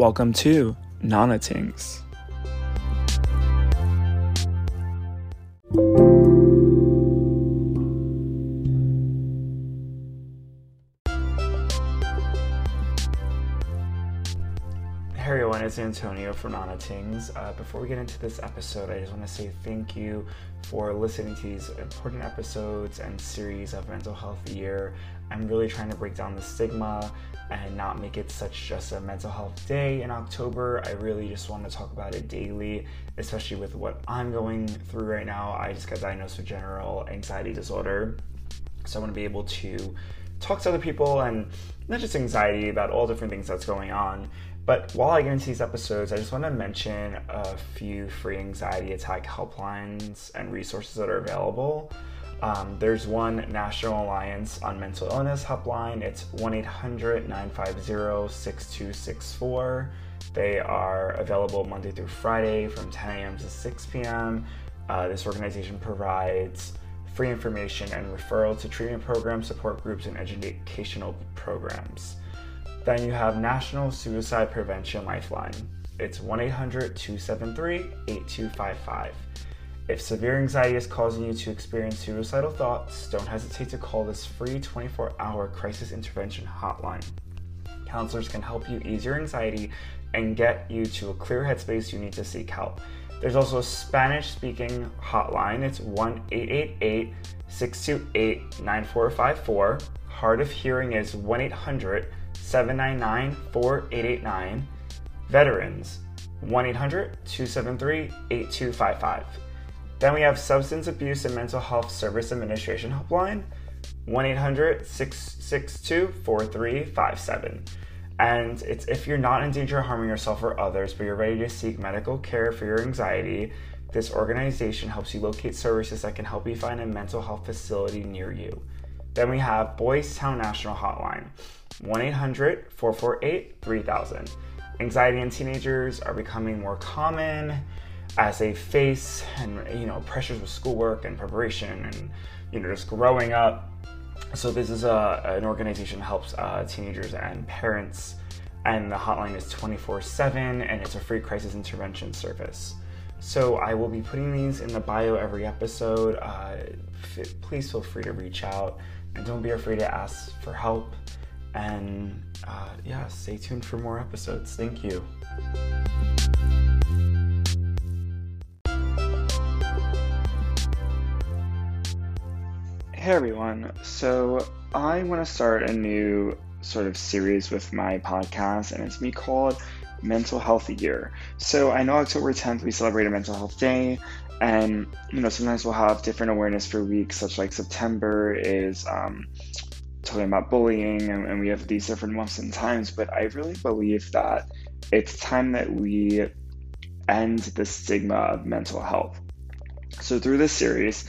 Welcome to Nana Tingz. Hey everyone, it's Antonio from Nana Tingz. Uh, before we get into this episode, I just want to say thank you for listening to these important episodes and series of Mental Health Year. I'm really trying to break down the stigma and not make it such just a mental health day in October. I really just want to talk about it daily, especially with what I'm going through right now. I just got diagnosed with general anxiety disorder. So I want to be able to talk to other people and not just anxiety about all different things that's going on. But while I get into these episodes, I just want to mention a few free anxiety attack helplines and resources that are available. Um, there's one National Alliance on Mental Illness helpline. It's 1 800 950 6264. They are available Monday through Friday from 10 a.m. to 6 p.m. Uh, this organization provides free information and referral to treatment programs, support groups, and educational programs. Then you have National Suicide Prevention Lifeline. It's 1 800 273 8255. If severe anxiety is causing you to experience suicidal thoughts, don't hesitate to call this free 24 hour crisis intervention hotline. Counselors can help you ease your anxiety and get you to a clear headspace you need to seek help. There's also a Spanish speaking hotline. It's 1 888 628 9454. Hard of hearing is 1 800 799 4889. Veterans 1 800 273 8255. Then we have Substance Abuse and Mental Health Service Administration Helpline 1 800 662 4357. And it's if you're not in danger of harming yourself or others, but you're ready to seek medical care for your anxiety, this organization helps you locate services that can help you find a mental health facility near you. Then we have Boys Town National Hotline 1 800 448 3000. Anxiety in teenagers are becoming more common as they face and you know pressures with schoolwork and preparation and you know just growing up. So this is a, an organization that helps uh, teenagers and parents and the hotline is 24-7 and it's a free crisis intervention service. So i will be putting these in the bio every episode. Uh, f- please feel free to reach out and don't be afraid to ask for help. And uh, yeah stay tuned for more episodes. Thank you Hey everyone. So I want to start a new sort of series with my podcast, and it's me called Mental Health Year. So I know October 10th we celebrate a Mental Health Day, and you know sometimes we'll have different awareness for weeks, such like September is um, talking about bullying, and, and we have these different months and times. But I really believe that it's time that we end the stigma of mental health. So through this series,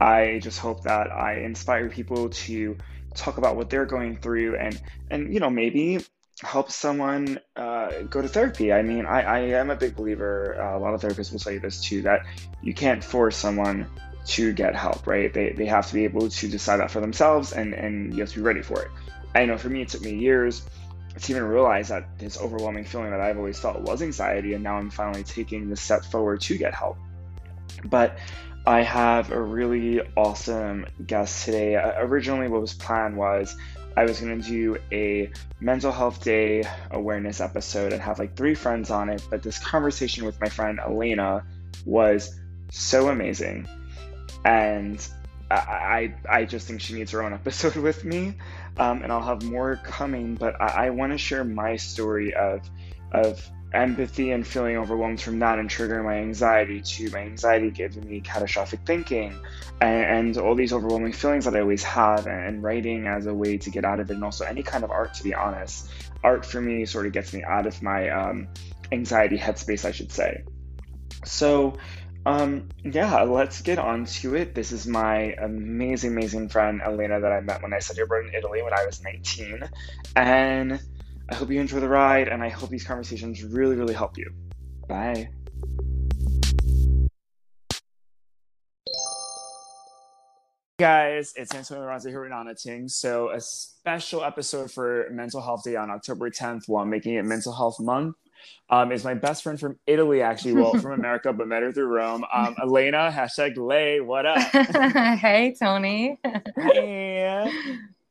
I just hope that I inspire people to talk about what they're going through and and you know maybe help someone uh, go to therapy. I mean, I, I am a big believer. Uh, a lot of therapists will tell you this too that you can't force someone to get help, right? They, they have to be able to decide that for themselves and, and you have to be ready for it. I know for me, it took me years to even realize that this overwhelming feeling that I've always felt was anxiety, and now I'm finally taking the step forward to get help. But I have a really awesome guest today. Uh, originally, what was planned was I was going to do a mental health day awareness episode and have like three friends on it. But this conversation with my friend Alaina was so amazing. And I, I, just think she needs her own episode with me. Um, and I'll have more coming. But I, I want to share my story of, of empathy and feeling overwhelmed from that and triggering my anxiety to my anxiety giving me catastrophic thinking and, and, all these overwhelming feelings that I always have and writing as a way to get out of it and also any kind of art to be honest. Art for me sort of gets me out of my um, anxiety headspace I should say. So um, yeah let's get on to it. This is my amazing amazing friend Alaina that I met when I studied abroad in Italy when I was 19 and I hope you enjoy the ride, and I hope these conversations really, really help you. Bye. guys, it's Antonio Liranzo here with Nana Ting. So, a special episode for Mental Health Day on October 10th while making it Mental Health Month. um, is my best friend from Italy, actually, well, from America, but met her through Rome. Um, Alaina, hashtag Lai, what up? hey, Tony. hey.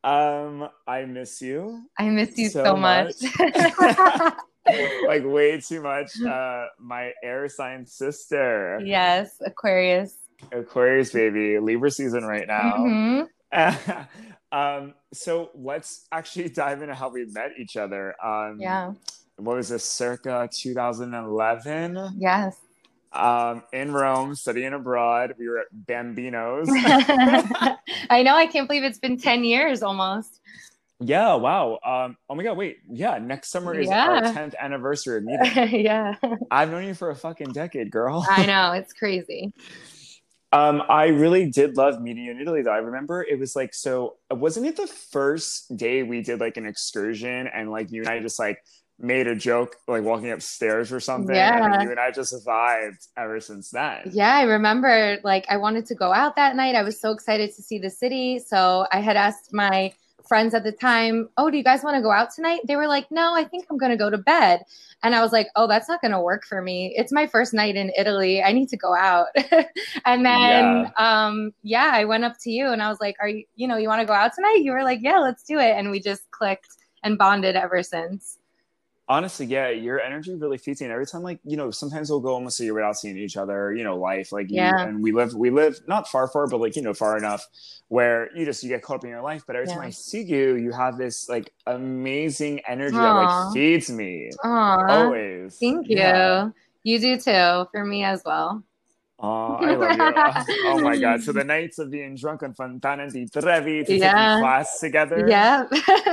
Um, I miss you. I miss you so, so much. much. like way too much. Uh, my air sign sister. Yes, Aquarius. Aquarius baby, Libra season right now. Mm-hmm. um, so let's actually dive into how we met each other. Um, yeah. What was this? Circa 2011. Yes. Um, in Rome, studying abroad. We were at Bambinos. I know. I can't believe it's been 10 years almost. Yeah, wow. Um, oh my god, wait. Yeah, next summer is yeah. our 10th anniversary of meeting. yeah. I've known you for a fucking decade, girl. I know, it's crazy. Um, I really did love meeting you in Italy though. I remember it was like so wasn't it the first day we did like an excursion and like you and I just like made a joke like walking upstairs or something. Yeah. And you and I just vibed ever since then. Yeah, I remember like I wanted to go out that night. I was so excited to see the city. So I had asked my friends at the time, Oh, do you guys want to go out tonight? They were like, No, I think I'm going to go to bed. And I was like, Oh, that's not going to work for me. It's my first night in Italy. I need to go out. and then, yeah. um, yeah, I went up to you and I was like, Are you, you know, you want to go out tonight? You were like, Yeah, let's do it. And we just clicked and bonded ever since honestly yeah your energy really feeds me and every time like you know sometimes we'll go almost a year without seeing each other you know life like yeah. You, and we live we live not far far but like you know far enough where you just you get caught up in your life but every yeah. time i see you you have this like amazing energy Aww. that like feeds me Aww. always thank you yeah. you do too for me as well Oh, I love you. Oh, oh, my God. So the nights of being drunk on Fontana di Trevi to yeah. class together. Yeah.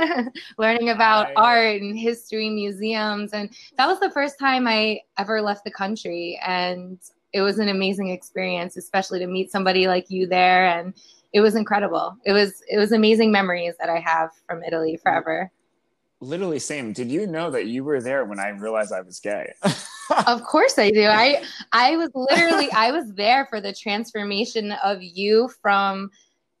Learning about I... art and history, museums. And that was the first time I ever left the country. And it was an amazing experience, especially to meet somebody like you there. And it was incredible. It was it was amazing memories that I have from Italy mm. forever. Literally same. Did you know that you were there when I realized I was gay? of course I do. I I was literally I was there for the transformation of you from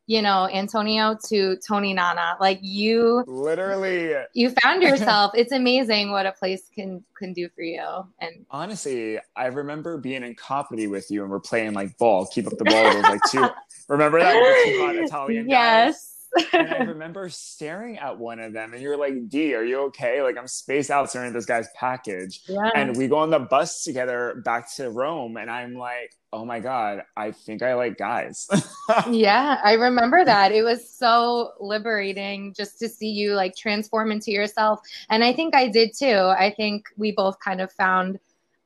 you know Antonio to Tony Nana. Like you literally you found yourself. it's amazing what a place can can do for you. And honestly, I remember being in comedy with you and we're playing like ball, keep up the ball. It was like two remember that two hot Italian yes. Guys? And I remember staring at one of them, and you're like, "D, are you okay?" Like I'm spaced out staring at this guy's package, yeah. and we go on the bus together back to Rome, and I'm like, "Oh my god, I think I like guys." yeah, I remember that. It was so liberating just to see you like transform into yourself, and I think I did too. I think we both kind of found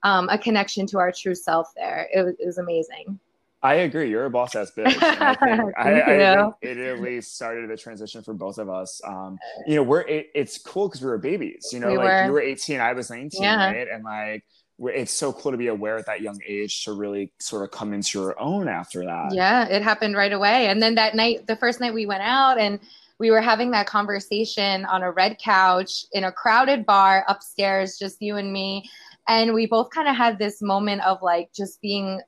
um, a connection to our true self there. It was, it was amazing. I agree. You're a boss ass bitch. I think, I, I think it at least started the transition for both of us. Um, you know, we're it, it's cool because we were babies. You know, we like were. you were 18, I was 19, yeah. right? And like it's so cool to be aware at that young age to really sort of come into your own after that. Yeah, it happened right away. And then that night, the first night we went out and we were having that conversation on a red couch in a crowded bar upstairs, just you and me. And we both kind of had this moment of like just being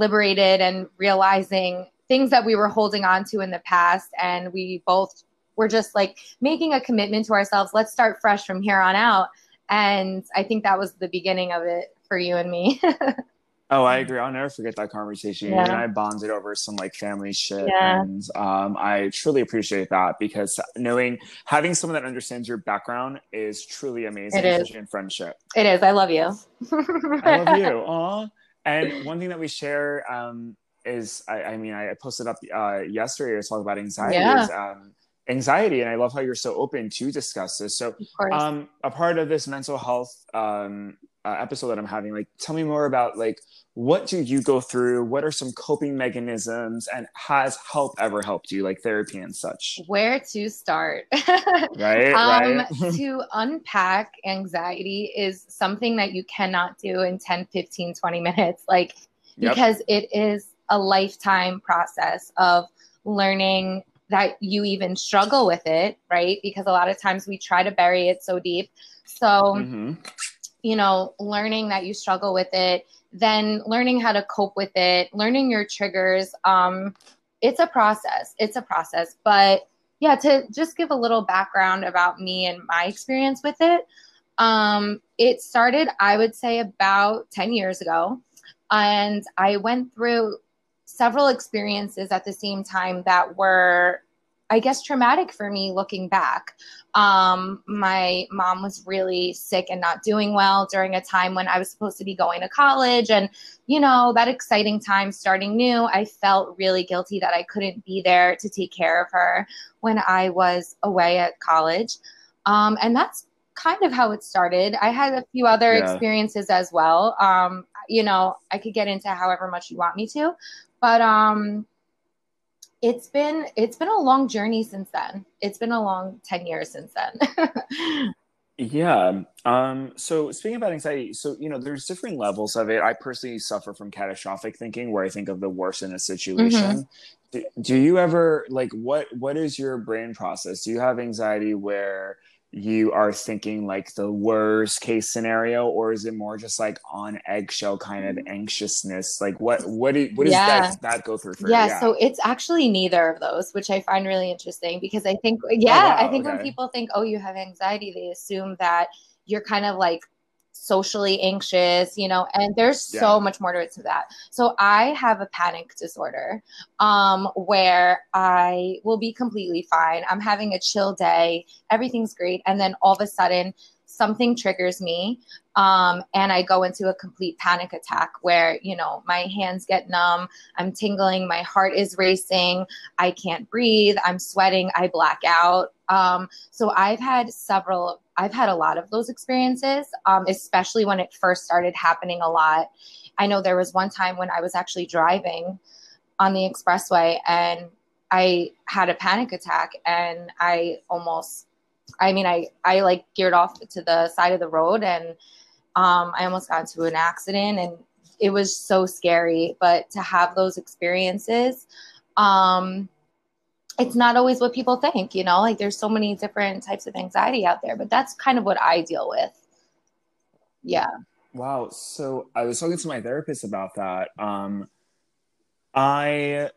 liberated and realizing things that we were holding on to in the past. And we both were just like making a commitment to ourselves. Let's start fresh from here on out. And I think that was the beginning of it for you and me. Oh, I agree. I'll never forget that conversation. Yeah. And I bonded over some like family shit. Yeah. And um, I truly appreciate that because knowing having someone that understands your background is truly amazing, it is. in friendship. It is. I love you. I love you. Aw. And one thing that we share um, is, I, I, mean, I posted up uh, yesterday to talk about anxiety. Yeah. Is, um, anxiety, and I love how you're so open to discuss this. So, um, a part of this mental health um, uh, episode that I'm having, like, tell me more about like what do you go through? What are some coping mechanisms, and has help ever helped you, like therapy and such? Where to start? right, um, right. to unpack anxiety is something that you cannot do in 10, 15, 20 minutes, like yep. because it is a lifetime process of learning that you even struggle with it, right? Because a lot of times we try to bury it so deep. So, mm-hmm. You know, learning that you struggle with it, then learning how to cope with it, learning your triggers. Um, it's a process. It's a process. But yeah, to just give a little background about me and my experience with it. Um, it started, I would say, about 10 years ago. And I went through several experiences at the same time that were I guess traumatic for me looking back. Um, my mom was really sick and not doing well during a time when I was supposed to be going to college. And, you know, that exciting time starting new, I felt really guilty that I couldn't be there to take care of her when I was away at college. Um, and that's kind of how it started. I had a few other yeah. experiences as well. Um, you know, I could get into however much you want me to, but um, it's been it's been a long journey since then. It's been a long 10 years since then. yeah. Um, so speaking about anxiety, so you know, there's different levels of it. I personally suffer from catastrophic thinking where I think of the worst in a situation. Mm-hmm. Do, do you ever like what what is your brain process? Do you have anxiety where you are thinking like the worst case scenario or is it more just like on eggshell kind of mm-hmm. anxiousness like what what do, what does yeah. that, that go through for yeah, yeah, so it's actually neither of those which i find really interesting because i think oh, yeah oh, wow, i think okay. when people think oh you have anxiety they assume that you're kind of like socially anxious, you know, and there's yeah. so much more to it to that. So I have a panic disorder um, where I will be completely fine. I'm having a chill day, everything's great. And then all of a sudden, something triggers me um, and I go into a complete panic attack where, you know, my hands get numb, I'm tingling, my heart is racing, I can't breathe, I'm sweating, I black out. Um, so I've had several I've had a lot of those experiences, um, especially when it first started happening a lot. I know there was one time when I was actually driving on the expressway and I had a panic attack and I almost, I mean, I, I like geared off to the side of the road and um, I almost got into an accident and it was so scary. But to have those experiences, um, it's not always what people think, you know, like there's so many different types of anxiety out there, but that's kind of what I deal with. Yeah. Wow. So I was talking to my therapist about that. Um, I,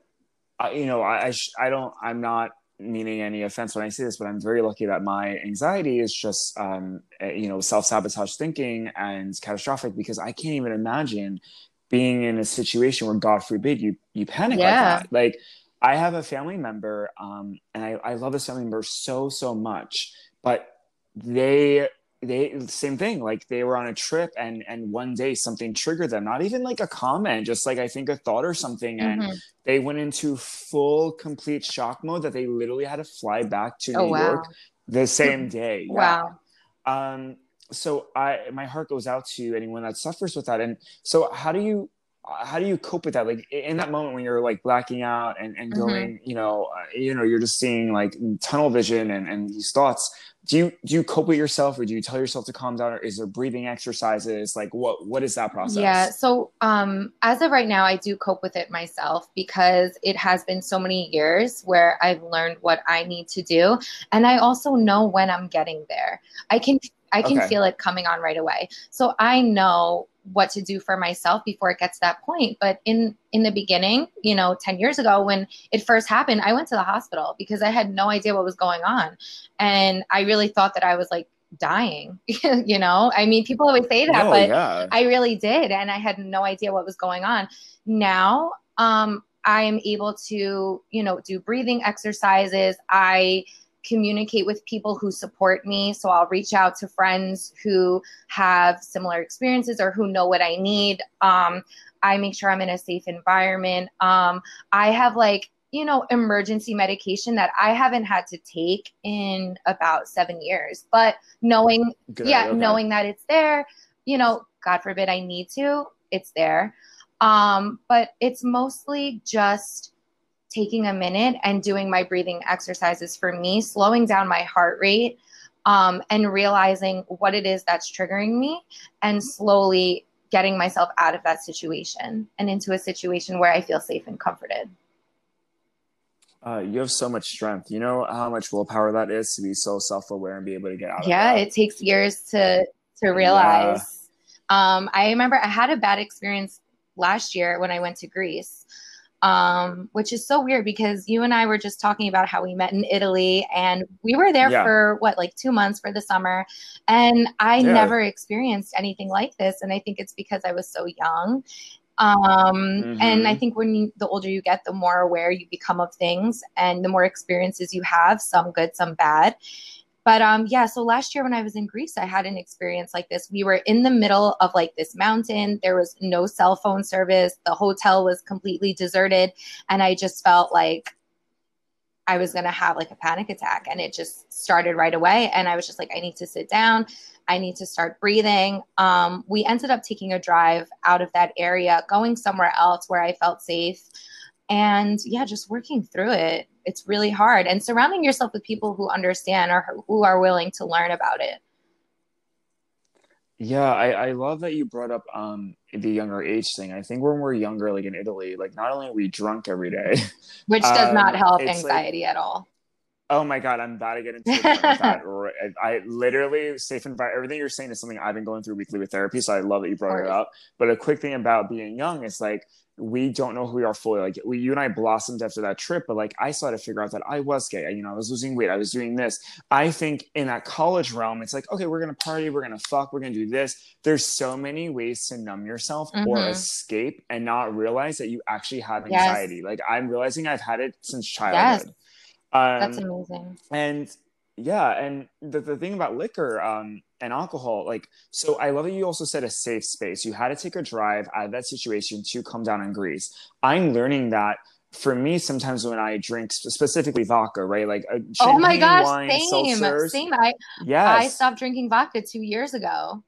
I you know, I, I, sh- I don't, I'm not meaning any offense when I say this, but I'm very lucky that my anxiety is just, um, eh, you know, self sabotage thinking and catastrophic because I can't even imagine being in a situation where God forbid you, you panic yeah. like that. Like, I have a family member, um, and I, I love this family member so so much, but they they same thing like they were on a trip and and one day something triggered them not even like a comment just like i think a thought or something and mm-hmm. they went into full complete shock mode that they literally had to fly back to oh, new wow. york the same day wow um so i my heart goes out to anyone that suffers with that and so how do you how do you cope with that like in that moment when you're like blacking out and, and mm-hmm. going mm-hmm. you know uh, you know you're just seeing like tunnel vision and, and these thoughts do you do you cope with yourself or do you tell yourself to calm down or is there breathing exercises? Like what what is that process? Yeah so um as of right now i do cope with it myself because it has been so many years where i've learned what i need to do and i also know when i'm getting there. I can i can okay. feel it coming on right away. So i know what to do for myself before it gets to that point. But in in the beginning you know 10 years ago when it first happened i went to the hospital because i had no idea what was going on. And i really thought that i was like dying you know? I mean people always say that oh, but yeah. i really did and i had no idea what was going on. Now um i am able to you know do breathing exercises. I communicate with people who support me. So I'll reach out to friends who have similar experiences or who know what I need. Um, I make sure I'm in a safe environment. Um, I have like, you know, emergency medication that I haven't had to take in about seven years. But knowing, Good, yeah, okay. knowing that it's there, you know, God forbid I need to, it's there. Um, but it's mostly just taking a minute and doing my breathing exercises for me, slowing down my heart rate, um, and realizing what it is that's triggering me, and slowly getting myself out of that situation and into a situation where I feel safe and comforted. Uh, you have so much strength. You know how much willpower that is to be so self-aware and be able to get out. Yeah, it takes years to to realize. Yeah. Um, I remember I had a bad experience last year when I went to Greece. Um, which is so weird because you and I were just talking about how we met in Italy and we were there yeah. for what, like two months for the summer. And I yeah. never experienced anything like this. And I think it's because I was so young. Um, mm-hmm. And I think when you, the older you get, the more aware you become of things and the more experiences you have, some good, some bad. But um, yeah, so last year when I was in Greece, I had an experience like this. We were in the middle of like this mountain. There was no cell phone service. The hotel was completely deserted. And I just felt like I was going to have like a panic attack. And it just started right away. And I was just like, I need to sit down. I need to start breathing. Um, we ended up taking a drive out of that area, going somewhere else where I felt safe. And yeah, just working through it it's really hard. And surrounding yourself with people who understand or who are willing to learn about it. Yeah i, I love that you brought up um the younger age thing. I think when we're younger like in italy like not only are we drunk every day which does um, not help anxiety like, at all Oh my god, I'm about to get into that. I literally safe environment. Everything you're saying is something I've been going through weekly with therapy. So I love that you brought it up. But a quick thing about being young is like we don't know who we are fully. Like we, you and I blossomed after that trip, but like I had to figure out that I was gay. You know, I was losing weight. I was doing this. I think in that college realm, it's like, okay, we're gonna party, we're gonna fuck, we're gonna do this. There's so many ways to numb yourself mm-hmm. or escape and not realize that you actually have anxiety. Yes. Like I'm realizing I've had it since childhood. Yes. Um, That's amazing. And yeah, and the, the thing about liquor, um, and alcohol like so i love that you also said a safe space. You had to take a drive out of that situation to come down in greece. I'm learning that for me sometimes when i drink specifically vodka right? Like a oh my gosh wine, same seltzers, same. I yes. i stopped drinking vodka two years ago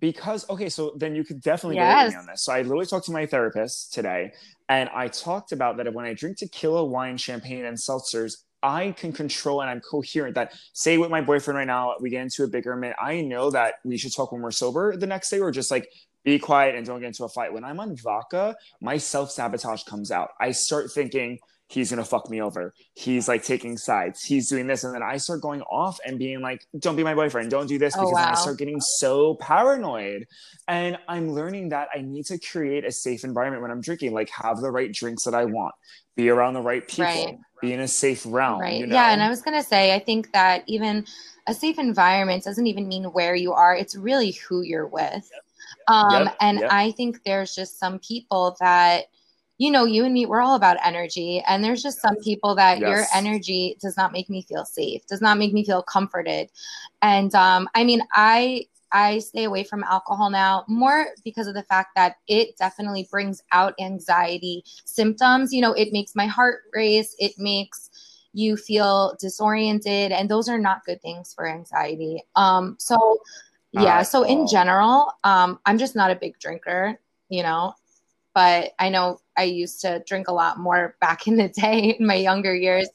because okay so then you could definitely yes. get me on this so i literally talked to my therapist today and i talked about that when i drink tequila wine champagne and seltzers I can control and I'm coherent. That say with my boyfriend right now, we get into a bigger minute. I know that we should talk when we're sober the next day, or just like be quiet and don't get into a fight. When I'm on vodka, my self sabotage comes out. I start thinking he's gonna fuck me over. He's like taking sides. He's doing this, and then I start going off and being like, "Don't be my boyfriend. Don't do this," oh, because wow. I start getting so paranoid. And I'm learning that I need to create a safe environment when I'm drinking. Like have the right drinks that I want, be around the right people. Right be in a safe realm. Right. You know? Yeah. And I was going to say, I think that even a safe environment doesn't even mean where you are, it's really who you're with. Yep. Um, yep. And yep. I think there's just some people that, you know, you and me, we're all about energy. And there's just some people that yes. your energy does not make me feel safe, does not make me feel comforted. And um, I mean, I I stay away from alcohol now more because of the fact that it definitely brings out anxiety symptoms. You know, it makes my heart race, it makes you feel disoriented, and those are not good things for anxiety. Um, so, yeah, so in general, um, I'm just not a big drinker, you know, but I know I used to drink a lot more back in the day in my younger years.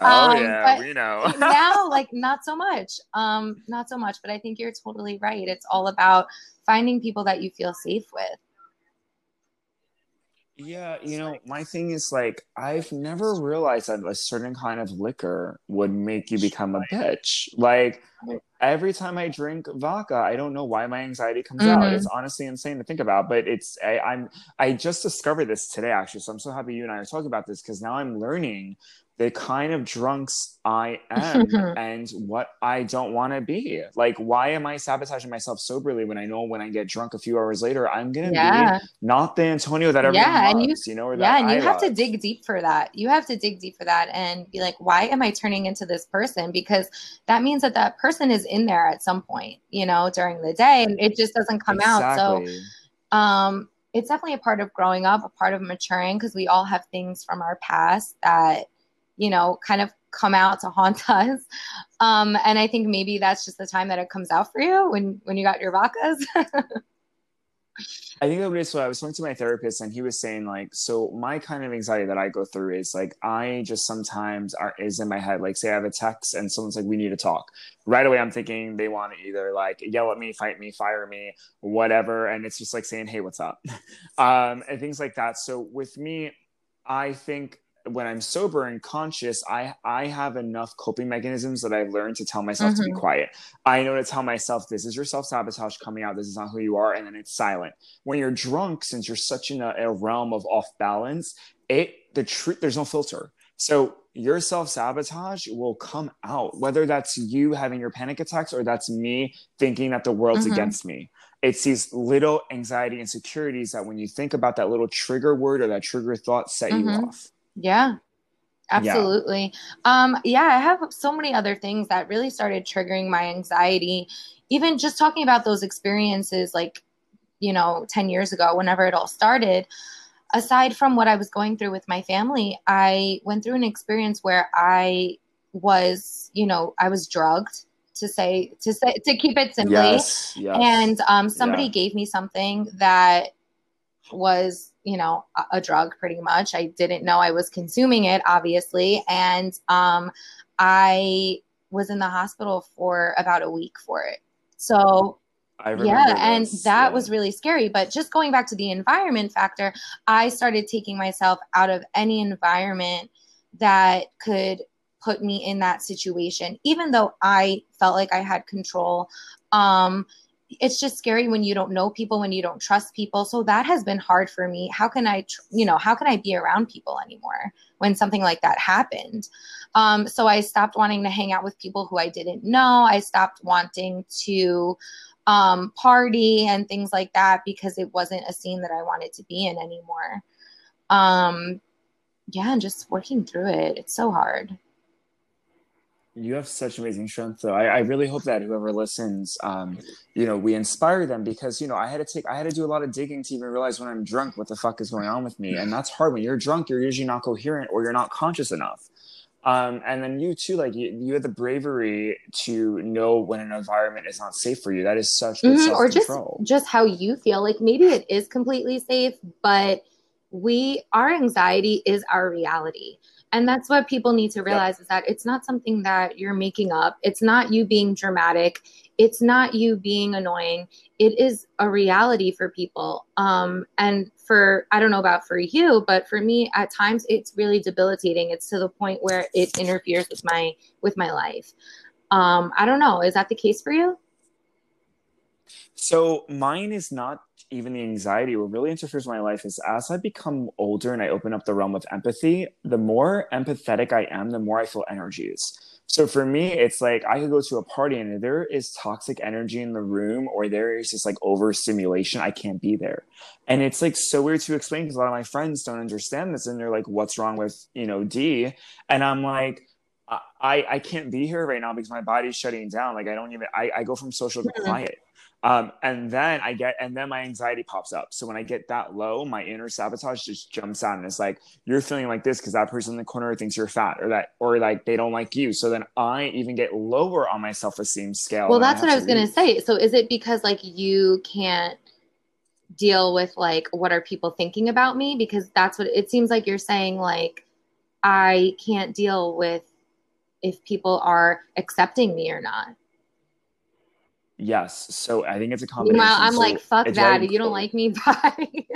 Oh um, yeah, we know. now, like not so much. Um, not so much. But I think you're totally right. It's all about finding people that you feel safe with. Yeah, you know, my thing is like I've never realized that a certain kind of liquor would make you become a bitch. Like every time I drink vodka, I don't know why my anxiety comes mm-hmm. out. It's honestly insane to think about, but it's I, I'm I just discovered this today actually, so I'm so happy you and I are talking about this because now I'm learning the kind of drunks I am and what I don't want to be. Like, why am I sabotaging myself soberly when I know when I get drunk a few hours later, I'm gonna yeah. be not the Antonio that everyone yeah, loves, and you, you know, yeah, and you I have love. to dig deep for that. You have to dig deep for that and be like, why am I turning into this person? Because that means that that person is in there at some point, you know, during the day, and it just doesn't come exactly. out. So, um, it's definitely a part of growing up, a part of maturing, because we all have things from our past that you know, kind of come out to haunt us. Um, and I think maybe that's just the time that it comes out for you when when you got your vacas. I think that is what I was talking to my therapist, and he was saying like, so my kind of anxiety that I go through is like I just sometimes are is in my head. Like, say I have a text and someone's like, "We need to talk." Right away, I'm thinking they want to either like yell at me, fight me, fire me, whatever, and it's just like saying, "Hey, what's up?" um, and things like that. So with me, I think when I'm sober and conscious, I I have enough coping mechanisms that I've learned to tell myself mm-hmm. to be mm-hmm. quiet. I know to tell myself this is your self sabotage coming out. This is not who you are, and then it's silent. When you're drunk, since you're such in a, a realm of off balance, it the truth there's no filter. So your self sabotage will come out, whether that's you having your panic attacks or that's me thinking that the world's mm-hmm. against me. It's these little anxiety insecurities that when you think about that little trigger word or that trigger thought set mm-hmm. you off. Yeah. Absolutely. Yeah. Um, yeah, I have so many other things that really started triggering my anxiety. Even just talking about those experiences, like, you know, 10 years ago, whenever it all started, aside from what I was going through with my family, I went through an experience where I was, you know, I was drugged to say to say to keep it simply. Yes, yes. And um, somebody yeah. gave me something that was, you know, a, a, drug pretty much. I didn't know I was consuming it, obviously, and um, I was in the hospital for about a week for it. So yeah, and that yeah. was really scary. But just going back to the environment factor, I started taking myself out of any environment that could put me in that situation, even though I felt like I had control. Um, it's just scary when you don't know people, when you don't trust people. So that has been hard for me. How can I, tr- you know, how can I be around people anymore when something like that happened? Um, so I stopped wanting to hang out with people who I didn't know. I stopped wanting to um, party and things like that because it wasn't a scene that I wanted to be in anymore. Um, yeah, and just working through it. It's so hard. You have such amazing strength, though. I, I really hope that whoever listens, um, you know, we inspire them because you know I had to take, I had to do a lot of digging to even realize when I'm drunk what the fuck is going on with me, and that's hard. When you're drunk, you're usually not coherent or you're not conscious enough. Um, and then you too, like you, you have the bravery to know when an environment is not safe for you. That is such good mm-hmm. or just just how you feel. Like maybe it is completely safe, but we our anxiety is our reality. And that's what people need to realize yep. is that it's not something that you're making up. It's not you being dramatic. It's not you being annoying. It is a reality for people. Um, and for, I don't know about for you, but for me, at times it's really debilitating. It's to the point where it interferes with my, with my life. Um, I don't know. Is that the case for you? So mine is not even the anxiety. What really interferes with my life is as I become older and I open up the realm of empathy, the more empathetic I am, the more I feel energies. So for me, it's like I could go to a party and there is toxic energy in the room or there is just like overstimulation, I can't be there. And it's like so weird to explain because a lot of my friends don't understand this and they're like, what's wrong with, you know, D? And I'm like, I, I can't be here right now because my body's shutting down. Like I don't even I, I go from social to mm-hmm. quiet. Um, and then I get, and then my anxiety pops up. So when I get that low, my inner sabotage just jumps out and it's like, you're feeling like this because that person in the corner thinks you're fat or that, or like they don't like you. So then I even get lower on my self esteem scale. Well, that's I what I was going to say. So is it because like you can't deal with like, what are people thinking about me? Because that's what it seems like you're saying, like, I can't deal with if people are accepting me or not. Yes. So I think it's a combination. Well, I'm so like, fuck that. You don't like me. Bye.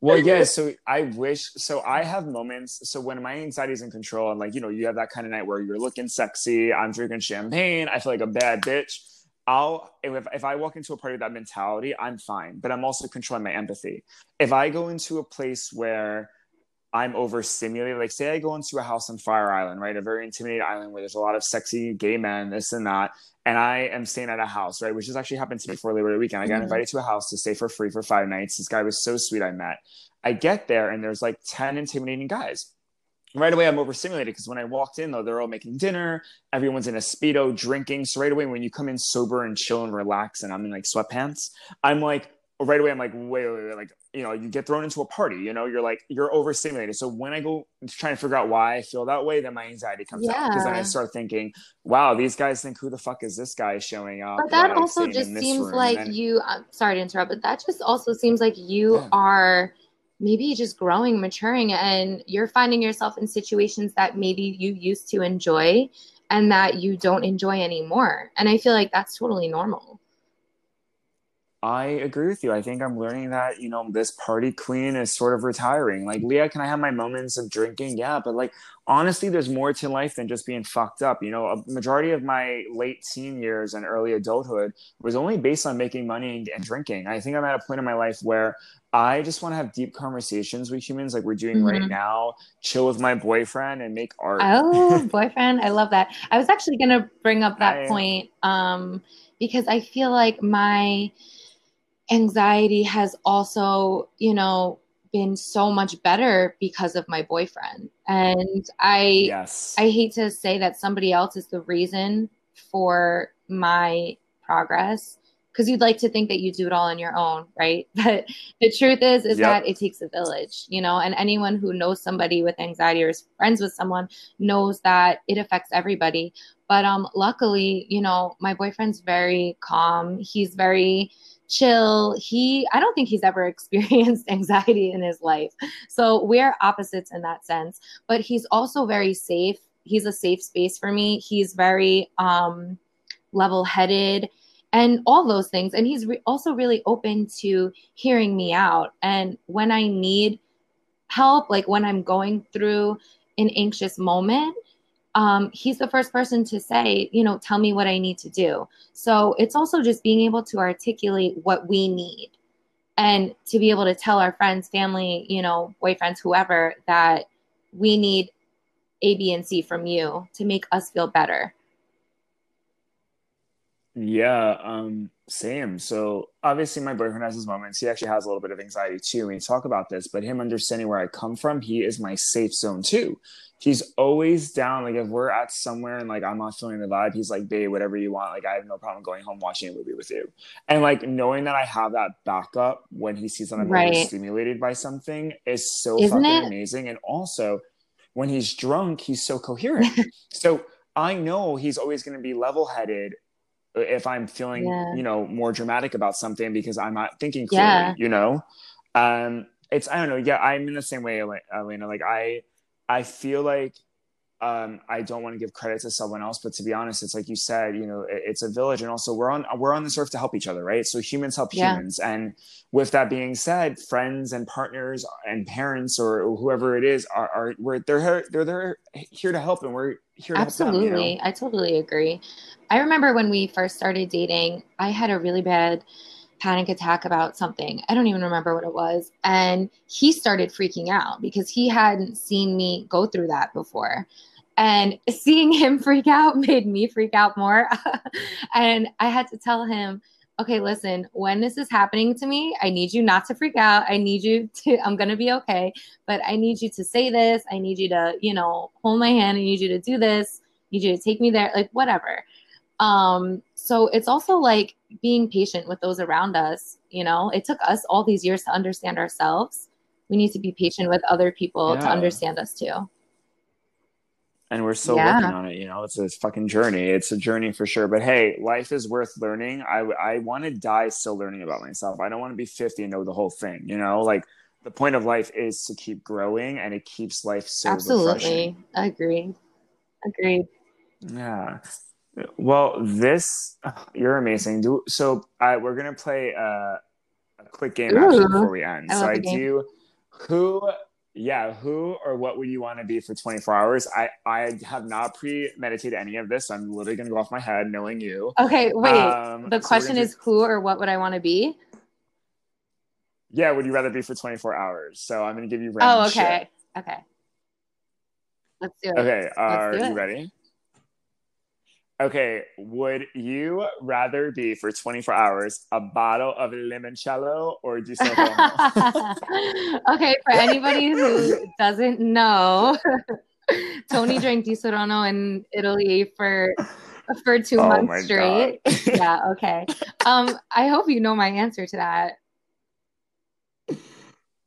well, yeah. So I wish. So I have moments. So when my anxiety is in control, and like you know, you have that kind of night where you're looking sexy. I'm drinking champagne. I feel like a bad bitch. I'll if, if I walk into a party with that mentality, I'm fine. But I'm also controlling my empathy. If I go into a place where I'm overstimulated. Like, say I go into a house on Fire Island, right? A very intimidating island where there's a lot of sexy gay men, this and that. And I am staying at a house, right? Which has actually happened to me for Labor Day weekend. I got mm-hmm. invited to a house to stay for free for five nights. This guy was so sweet, I met. I get there and there's like 10 intimidating guys. Right away, I'm overstimulated because when I walked in, though, they're all making dinner. Everyone's in a Speedo drinking. So, right away, when you come in sober and chill and relax, and I'm in like sweatpants, I'm like, right away I'm like, wait, wait, wait, like, you know, you get thrown into a party, you know, you're like, you're overstimulated. So when I go trying to figure out why I feel that way, then my anxiety comes yeah. out because then I start thinking, wow, these guys think, who the fuck is this guy showing up? But that also just seems like then, you, I'm sorry to interrupt, but that just also seems like you yeah. are maybe just growing, maturing, and you're finding yourself in situations that maybe you used to enjoy and that you don't enjoy anymore. And I feel like that's totally normal I agree with you. I think I'm learning that, you know, this party queen is sort of retiring. Like, Leah, can I have my moments of drinking? Yeah, but like, honestly, there's more to life than just being fucked up. You know, a majority of my late teen years and early adulthood was only based on making money and, and drinking. I think I'm at a point in my life where I just want to have deep conversations with humans like we're doing mm-hmm. right now, chill with my boyfriend and make art. Oh, boyfriend. I love that. I was actually going to bring up that I, point um, because I feel like my anxiety has also, you know, been so much better because of my boyfriend. And I yes. I hate to say that somebody else is the reason for my progress because you'd like to think that you do it all on your own, right? But the truth is is yep. that it takes a village, you know, and anyone who knows somebody with anxiety or is friends with someone knows that it affects everybody. But um luckily, you know, my boyfriend's very calm. He's very chill. He, I don't think he's ever experienced anxiety in his life. So we're opposites in that sense, but he's also very safe. He's a safe space for me. He's very um, level headed and all those things. And he's re- also really open to hearing me out. And when I need help, like when I'm going through an anxious moment, um, he's the first person to say, you know, tell me what I need to do. So it's also just being able to articulate what we need and to be able to tell our friends, family, you know, boyfriends, whoever, that we need A, B, and C from you to make us feel better. Yeah, um, same. So obviously, my boyfriend has his moments. He actually has a little bit of anxiety too. We talk about this, but him understanding where I come from, he is my safe zone too he's always down. Like if we're at somewhere and like I'm not feeling the vibe, he's like, babe, whatever you want. Like I have no problem going home watching a movie with you. And like knowing that I have that backup when he sees that I'm right. really stimulated by something is so Isn't fucking it? amazing. And also when he's drunk, he's so coherent. so I know he's always going to be level headed if I'm feeling, yeah. you know, more dramatic about something because I'm not thinking clearly, yeah. you know? Um, it's, I don't know. Yeah, I'm in the same way, Alaina. Like I, I feel like um, I don't want to give credit to someone else, but to be honest, it's like you said, you know, it, it's a village, and also we're on we're on this earth to help each other, right? So humans help yeah. humans, and with that being said, friends and partners and parents or whoever it is are, are we're they're here, they're they're here to help, and we're here. Absolutely, them, you know? I totally agree. I remember when we first started dating, I had a really bad panic attack about something. I don't even remember what it was. And he started freaking out because he hadn't seen me go through that before. And seeing him freak out made me freak out more. and I had to tell him, okay, listen, when this is happening to me, I need you not to freak out. I need you to, I'm going to be okay, but I need you to say this. I need you to, you know, hold my hand. I need you to do this. I need you to take me there, like whatever. Um, so it's also like being patient with those around us. You know, it took us all these years to understand ourselves. We need to be patient with other people yeah. to understand us too. And we're still yeah. working on it. You know, it's a fucking journey. It's a journey for sure. But hey, life is worth learning. I I want to die still learning about myself. I don't want to be 50 and know the whole thing. You know, like the point of life is to keep growing and it keeps life so absolutely refreshing. agreed agreed yeah well, this you're amazing. Do so. Uh, we're gonna play uh, a quick game actually before we end. I so I do. Who? Yeah, who or what would you want to be for 24 hours? I I have not premeditated any of this. So I'm literally gonna go off my head, knowing you. Okay, wait. Um, the question is, who or what would I want to be? Yeah, would you rather be for 24 hours? So I'm gonna give you. Oh, okay. Shit. Okay. Let's do it. Okay, are you ready? Okay, would you rather be for 24 hours a bottle of limoncello or Di okay, for anybody who doesn't know, Tony drank Disaronno in Italy for for two oh months straight. yeah, okay. Um, I hope you know my answer to that.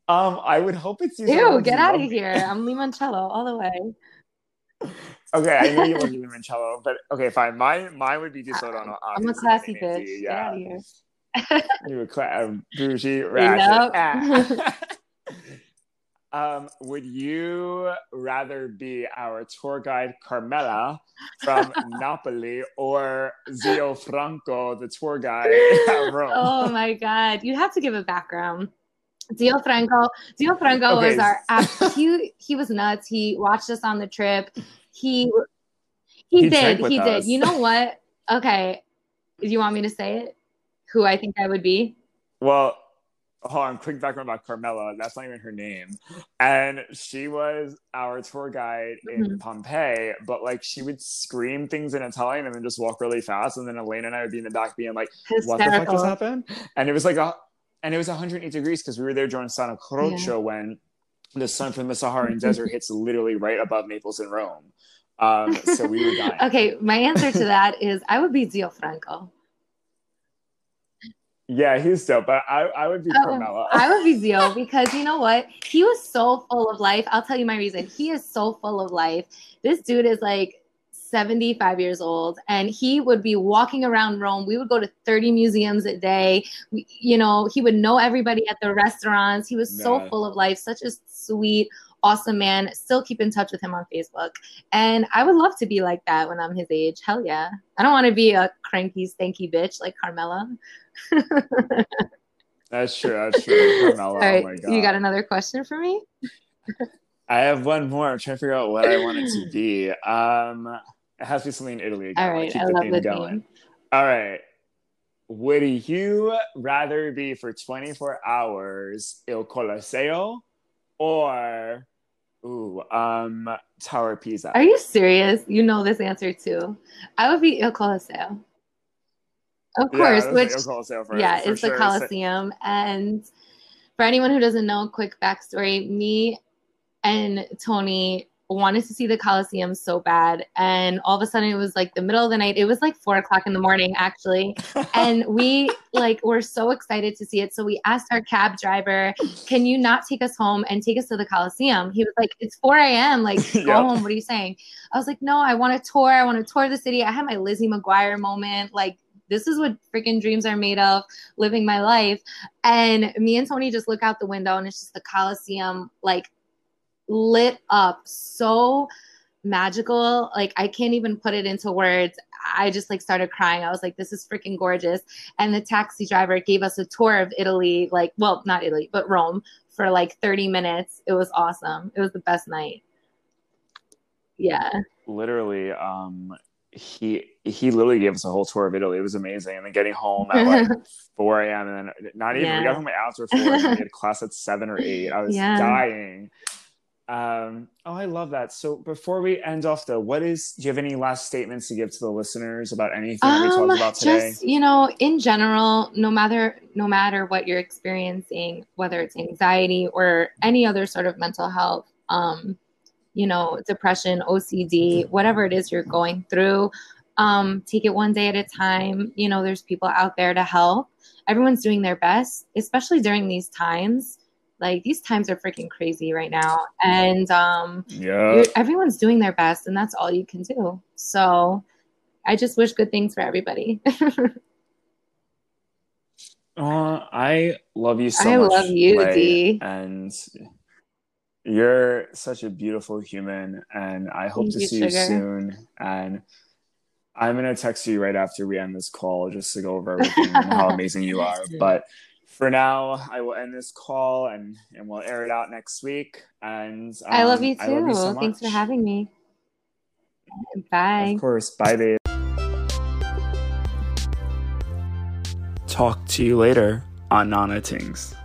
Um, I would hope it's you. Ew, get out of here. I'm limoncello all the way. Okay, I know you love limoncello, but okay, fine. Mine, mine would be on. I'm a classy bitch. Yeah. Get out of here. you a class um, bougie ratchet. Yep. Ah. Um, would you rather be our tour guide Carmela from Napoli or Zio Franco, the tour guide at Rome? Oh my God. You have to give a background. Zio Franco, Zio Franco okay. was our he he was nuts. He watched us on the trip. He he, he did. He us. did. You know what? Okay. Do you want me to say it? Who I think I would be? Well, hold on, quick background about Carmela. That's not even her name. And she was our tour guide in mm-hmm. Pompeii, but like she would scream things in Italian and then just walk really fast. And then Elaine and I would be in the back being like, Hysterical. what the fuck just happened? And it was like a and it was 108 degrees because we were there during Santa Croce yeah. when the sun from the Saharan desert hits literally right above Naples and Rome. Um, so we were dying. okay, my answer to that is I would be Zio Franco. Yeah, he's dope, but I, I would be oh, Carmela. I would be Zio because you know what? He was so full of life. I'll tell you my reason. He is so full of life. This dude is like 75 years old and he would be walking around Rome. We would go to 30 museums a day. We, you know, he would know everybody at the restaurants. He was so full of life, such a sweet, awesome man. Still keep in touch with him on Facebook. And I would love to be like that when I'm his age. Hell yeah. I don't want to be a cranky, stanky bitch like Carmela. that's true. That's true. Carmela. All right. Oh you got another question for me? I have one more. I'm trying to figure out what I want it to be. Um, it has to be something in Italy. Again. All right, I the love the going. Theme. All right. Would you rather be for 24 hours Il Colosseo or ooh, um Tower Pisa? Are you serious? You know this answer too. I would be Il Colosseo. Of course, yeah, which yeah, it's sure. the Colosseum. And for anyone who doesn't know, quick backstory: me and Tony wanted to see the Coliseum so bad. And all of a sudden it was like the middle of the night. It was like four o'clock in the morning, actually. and we like were so excited to see it. So we asked our cab driver, can you not take us home and take us to the Coliseum? He was like, it's 4 a.m. Like, go yep. home. What are you saying? I was like, no, I want to tour. I want to tour the city. I had my Lizzie McGuire moment. Like, this is what freaking dreams are made of living my life and me and tony just look out the window and it's just the coliseum like lit up so magical like i can't even put it into words i just like started crying i was like this is freaking gorgeous and the taxi driver gave us a tour of italy like well not italy but rome for like 30 minutes it was awesome it was the best night yeah literally um he he literally gave us a whole tour of Italy. It was amazing. And then getting home at like 4 a.m. and then not even yeah. we got home after four. and we had class at seven or eight. I was yeah. dying. Um, oh, I love that. So before we end off though, what is do you have any last statements to give to the listeners about anything um, we talked um, about today? Just, you know, in general, no matter no matter what you're experiencing, whether it's anxiety or any other sort of mental health, um, you know, depression, OCD, whatever it is you're going through, um, take it one day at a time. You know, there's people out there to help. Everyone's doing their best, especially during these times like these times are freaking crazy right now and um yeah everyone's doing their best and that's all you can do so i just wish good things for everybody uh, i love you so I much i love you D. and you're such a beautiful human and i hope Thank to you, see sugar. you soon and i'm going to text you right after we end this call just to go over everything and how amazing you are but for now, I will end this call and and we'll air it out next week. And um, I love you too. Love you so Thanks for having me. Bye. Of course. Bye, babe. Talk to you later on Nana Tingz.